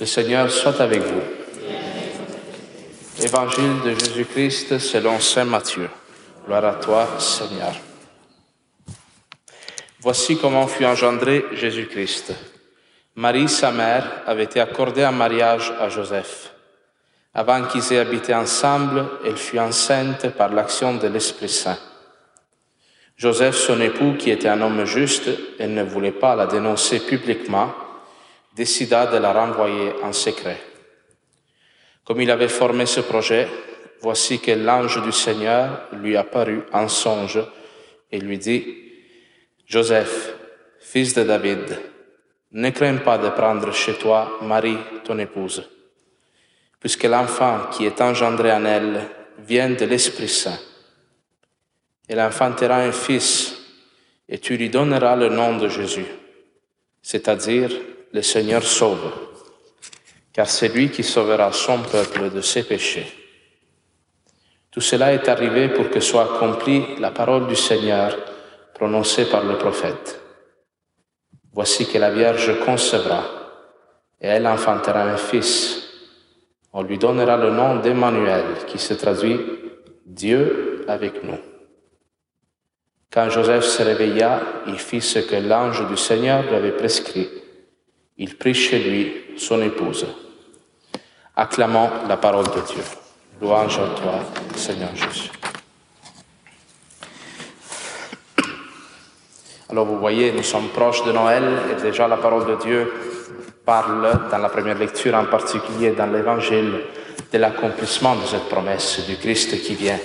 Le Seigneur soit avec vous. Évangile de Jésus-Christ selon Saint Matthieu. Gloire à toi, Seigneur. Voici comment fut engendré Jésus-Christ. Marie, sa mère, avait été accordée en mariage à Joseph. Avant qu'ils aient habité ensemble, elle fut enceinte par l'action de l'Esprit Saint. Joseph, son époux, qui était un homme juste et ne voulait pas la dénoncer publiquement, décida de la renvoyer en secret. Comme il avait formé ce projet, voici que l'ange du Seigneur lui apparut en songe et lui dit, Joseph, fils de David, ne crains pas de prendre chez toi Marie, ton épouse, puisque l'enfant qui est engendré en elle vient de l'Esprit Saint. Elle enfantera un fils, et tu lui donneras le nom de Jésus, c'est-à-dire le Seigneur sauve, car c'est lui qui sauvera son peuple de ses péchés. Tout cela est arrivé pour que soit accomplie la parole du Seigneur prononcée par le prophète. Voici que la Vierge concevra et elle enfantera un fils. On lui donnera le nom d'Emmanuel, qui se traduit Dieu avec nous. Quand Joseph se réveilla, il fit ce que l'ange du Seigneur lui avait prescrit il prit chez lui son épouse. Acclamons la parole de Dieu. Louange à toi, Seigneur Jésus. Alors vous voyez, nous sommes proches de Noël et déjà la parole de Dieu parle dans la première lecture en particulier dans l'Évangile de l'accomplissement de cette promesse du Christ qui vient.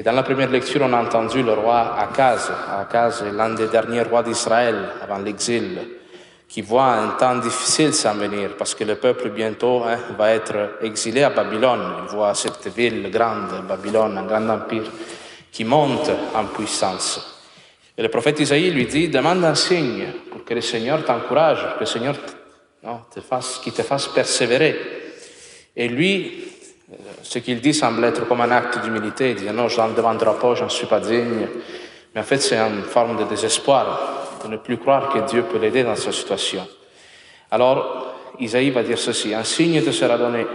Et dans la première lecture, on a entendu le roi Akaz. Akaz l'un des derniers rois d'Israël avant l'exil qui voit un temps difficile s'en venir parce que le peuple bientôt hein, va être exilé à Babylone. Il voit cette ville grande, Babylone, un grand empire, qui monte en puissance. Et le prophète Isaïe lui dit, demande un signe pour que le Seigneur t'encourage, que le Seigneur non, te fasse persévérer. Et lui, ce qu'il dit semble être comme un acte d'humilité. Il dit, non, je n'en demanderai pas, je n'en suis pas digne. Mais en fait, c'est une forme de désespoir de ne plus croire que Dieu peut l'aider dans sa situation. Alors, Isaïe va dire ceci, un signe te sera donné.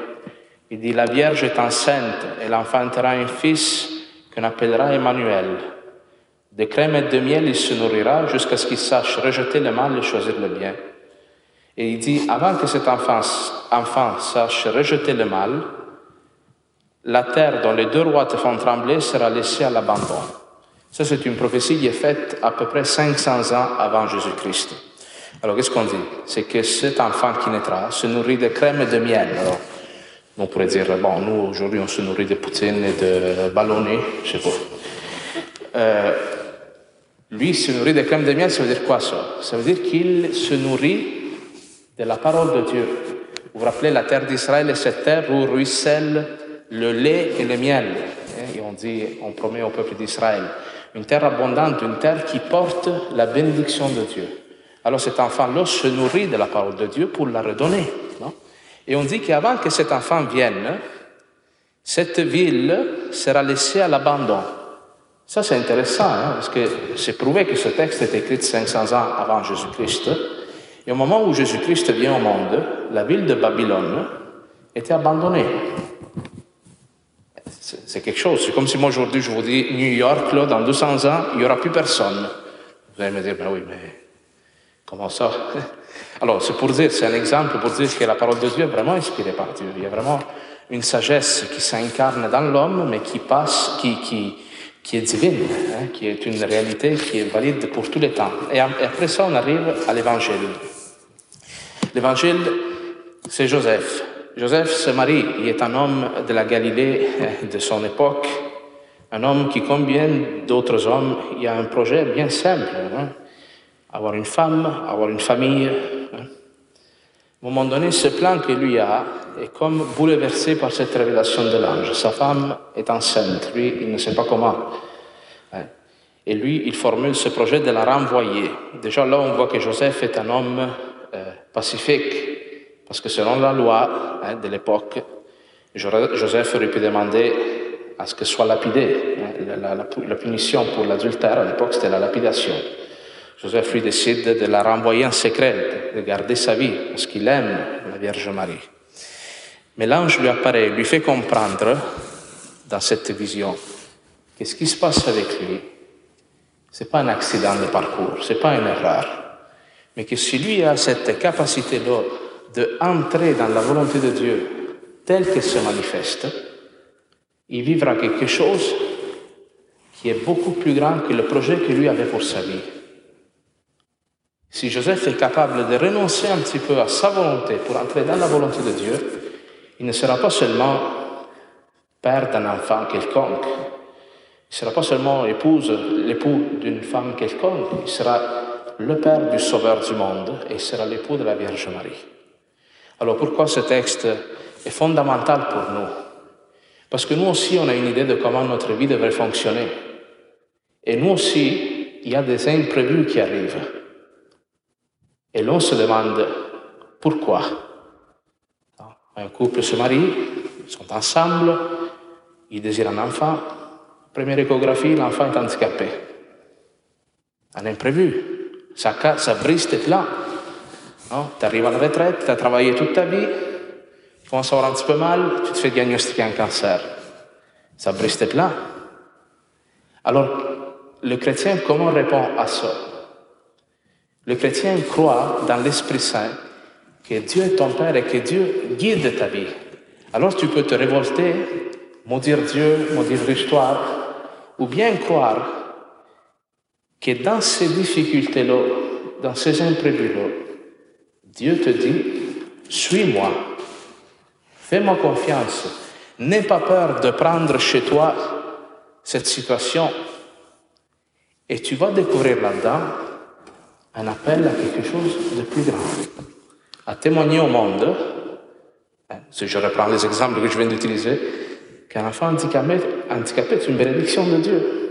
Il dit, la Vierge est enceinte, elle enfantera un fils qu'on appellera Emmanuel. De crème et de miel, il se nourrira jusqu'à ce qu'il sache rejeter le mal et choisir le bien. Et il dit, avant que cet enfant, enfant sache rejeter le mal, la terre dont les deux rois te font trembler sera laissée à l'abandon. Ça, c'est une prophétie qui est faite à peu près 500 ans avant Jésus-Christ. Alors, qu'est-ce qu'on dit? C'est que cet enfant qui naîtra se nourrit de crème et de miel. Alors, on pourrait dire, bon, nous, aujourd'hui, on se nourrit de poutine et de ballonnés, je sais pas. Euh, lui, se nourrit de crème de miel, ça veut dire quoi ça? Ça veut dire qu'il se nourrit de la parole de Dieu. Vous vous rappelez, la terre d'Israël est cette terre où ruisselle le lait et le miel. Et on dit, on promet au peuple d'Israël une terre abondante, une terre qui porte la bénédiction de Dieu. Alors cet enfant-là se nourrit de la parole de Dieu pour la redonner. Et on dit qu'avant que cet enfant vienne, cette ville sera laissée à l'abandon. Ça, c'est intéressant, hein, parce que c'est prouvé que ce texte est écrit 500 ans avant Jésus-Christ. Et au moment où Jésus-Christ vient au monde, la ville de Babylone était abandonnée. C'est quelque chose. C'est comme si moi aujourd'hui je vous dis New York, là, dans 200 ans, il n'y aura plus personne. Vous allez me dire, ben oui, mais comment ça? Alors, c'est pour dire, c'est un exemple pour dire que la parole de Dieu est vraiment inspirée par Dieu. Il y a vraiment une sagesse qui s'incarne dans l'homme, mais qui passe, qui, qui, qui est divine, hein, qui est une réalité qui est valide pour tous les temps. Et après ça, on arrive à l'évangile. L'évangile, c'est Joseph. Joseph se marie, il est un homme de la Galilée de son époque, un homme qui, comme bien d'autres hommes, il a un projet bien simple, hein? avoir une femme, avoir une famille. Hein? À un moment donné, ce plan que lui a est comme bouleversé par cette révélation de l'ange. Sa femme est enceinte, lui, il ne sait pas comment. Hein? Et lui, il formule ce projet de la renvoyer. Déjà là, on voit que Joseph est un homme euh, pacifique, parce que selon la loi hein, de l'époque, Joseph aurait pu demander à ce que soit lapidé. Hein, la, punition pour l'adultère à l'époque, c'était la lapidation. Joseph lui décide de la renvoyer en secret, de garder sa vie, parce qu'il aime la Vierge Marie. Mais l'ange lui apparaît, lui fait comprendre dans cette vision que ce qui se passe avec lui, ce n'est pas un accident de parcours, ce n'est pas une erreur, mais que si lui a cette capacité-là d'entrer dans la volonté de Dieu telle qu'elle se manifeste, il vivra quelque chose qui est beaucoup plus grand que le projet que lui avait pour sa vie. Si Joseph est capable de renoncer un petit peu à sa volonté pour entrer dans la volonté de Dieu, il ne sera pas seulement père d'un enfant quelconque, il ne sera pas seulement épouse, l'époux d'une femme quelconque, il sera le père du Sauveur du monde et il sera l'époux de la Vierge Marie. Alors pourquoi ce texte est fondamental pour nous? Parce que nous aussi, on a une idée de comment notre vie devrait fonctionner. Et nous aussi, il y a des imprévus qui arrivent. Et l'on se demande pourquoi. Un couple se marie, ils sont ensemble, ils désirent un enfant. Première échographie, l'enfant est handicapé. Un imprévu. Ça, brise tes plans. Tu arrives à la retraite, tu as travaillé toute ta vie, tu commences à avoir un petit peu mal, tu te fais diagnostiquer un cancer. Ça brise tes plans. Alors, le chrétien, comment répond à ça? Le chrétien croit dans l'Esprit Saint que Dieu est ton Père et que Dieu guide ta vie. Alors tu peux te révolter, maudire Dieu, maudire l'histoire, ou bien croire que dans ces difficultés-là, dans ces imprévus-là, Dieu te dit, suis-moi, fais-moi confiance, n'aie pas peur de prendre chez toi cette situation et tu vas découvrir là-dedans un appel à quelque chose de plus grand à témoigner au monde, hein, si je reprends les exemples que je viens d'utiliser, qu'un enfant handicapé, handicapé est une bénédiction de Dieu.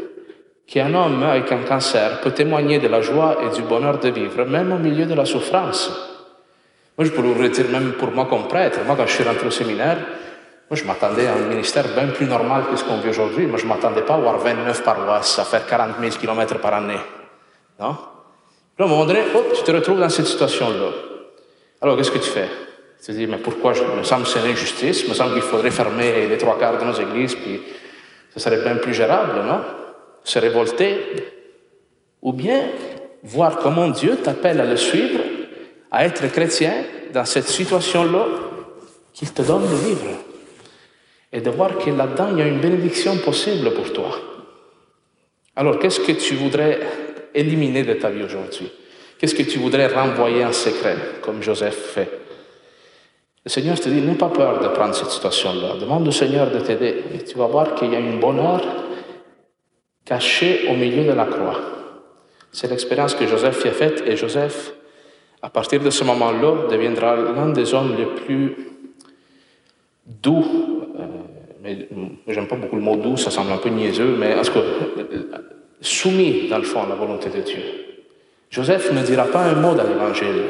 Qu'un homme avec un cancer peut témoigner de la joie et du bonheur de vivre, même au milieu de la souffrance. Moi, je pourrais dire, même pour moi comme prêtre, moi, quand je suis rentré au séminaire, moi, je m'attendais à un ministère bien plus normal que ce qu'on vit aujourd'hui. Moi, je ne m'attendais pas à avoir 29 paroisses, à faire 40 000 km par année. Non? Puis à un donné, tu te retrouves dans cette situation-là. Alors, qu'est-ce que tu fais? Tu te dis, mais pourquoi je, me semble c'est une injustice, il me semble qu'il faudrait fermer les trois quarts de nos églises, puis ce serait bien plus gérable, non? Se révolter, ou bien voir comment Dieu t'appelle à le suivre, à être chrétien dans cette situation-là qu'il te donne de vivre. Et de voir que là-dedans, il y a une bénédiction possible pour toi. Alors, qu'est-ce que tu voudrais éliminer de ta vie aujourd'hui? Qu'est-ce que tu voudrais renvoyer en secret, comme Joseph fait? Le Seigneur te dit, n'aie pas peur de prendre cette situation-là. Demande au Seigneur de t'aider. Et tu vas voir qu'il y a une bonheur cachée au milieu de la croix. C'est l'expérience que Joseph y a faite. Et Joseph, à partir de ce moment-là, deviendra l'un des hommes les plus doux. Euh, mais j'aime pas beaucoup le mot doux, ça semble un peu niaiseux, mais tout cas, soumis dans le fond à la volonté de Dieu. Joseph ne dira pas un mot dans l'Évangile.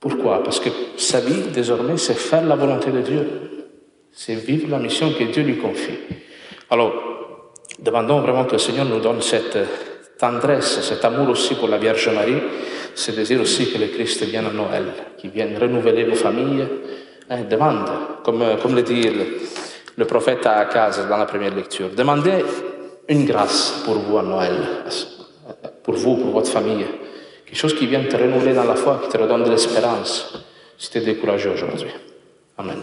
Pourquoi? Parce que sa vie, désormais, c'est faire la volonté de Dieu. C'est vivre la mission que Dieu lui confie. Alors, demandons vraiment que le Seigneur nous donne cette tendresse, cet amour aussi pour la Vierge Marie, ce désir aussi que le Christ vienne à Noël, qu'il vienne renouveler vos familles. Hein, demande, comme, le dit le, le prophète à Akaz dans la première lecture, demandez une grâce pour vous à Noël pour vous, pour votre famille. Quelque chose qui vient te renouveler dans la foi, qui te redonne de l'espérance si tu es découragé aujourd'hui. Amen.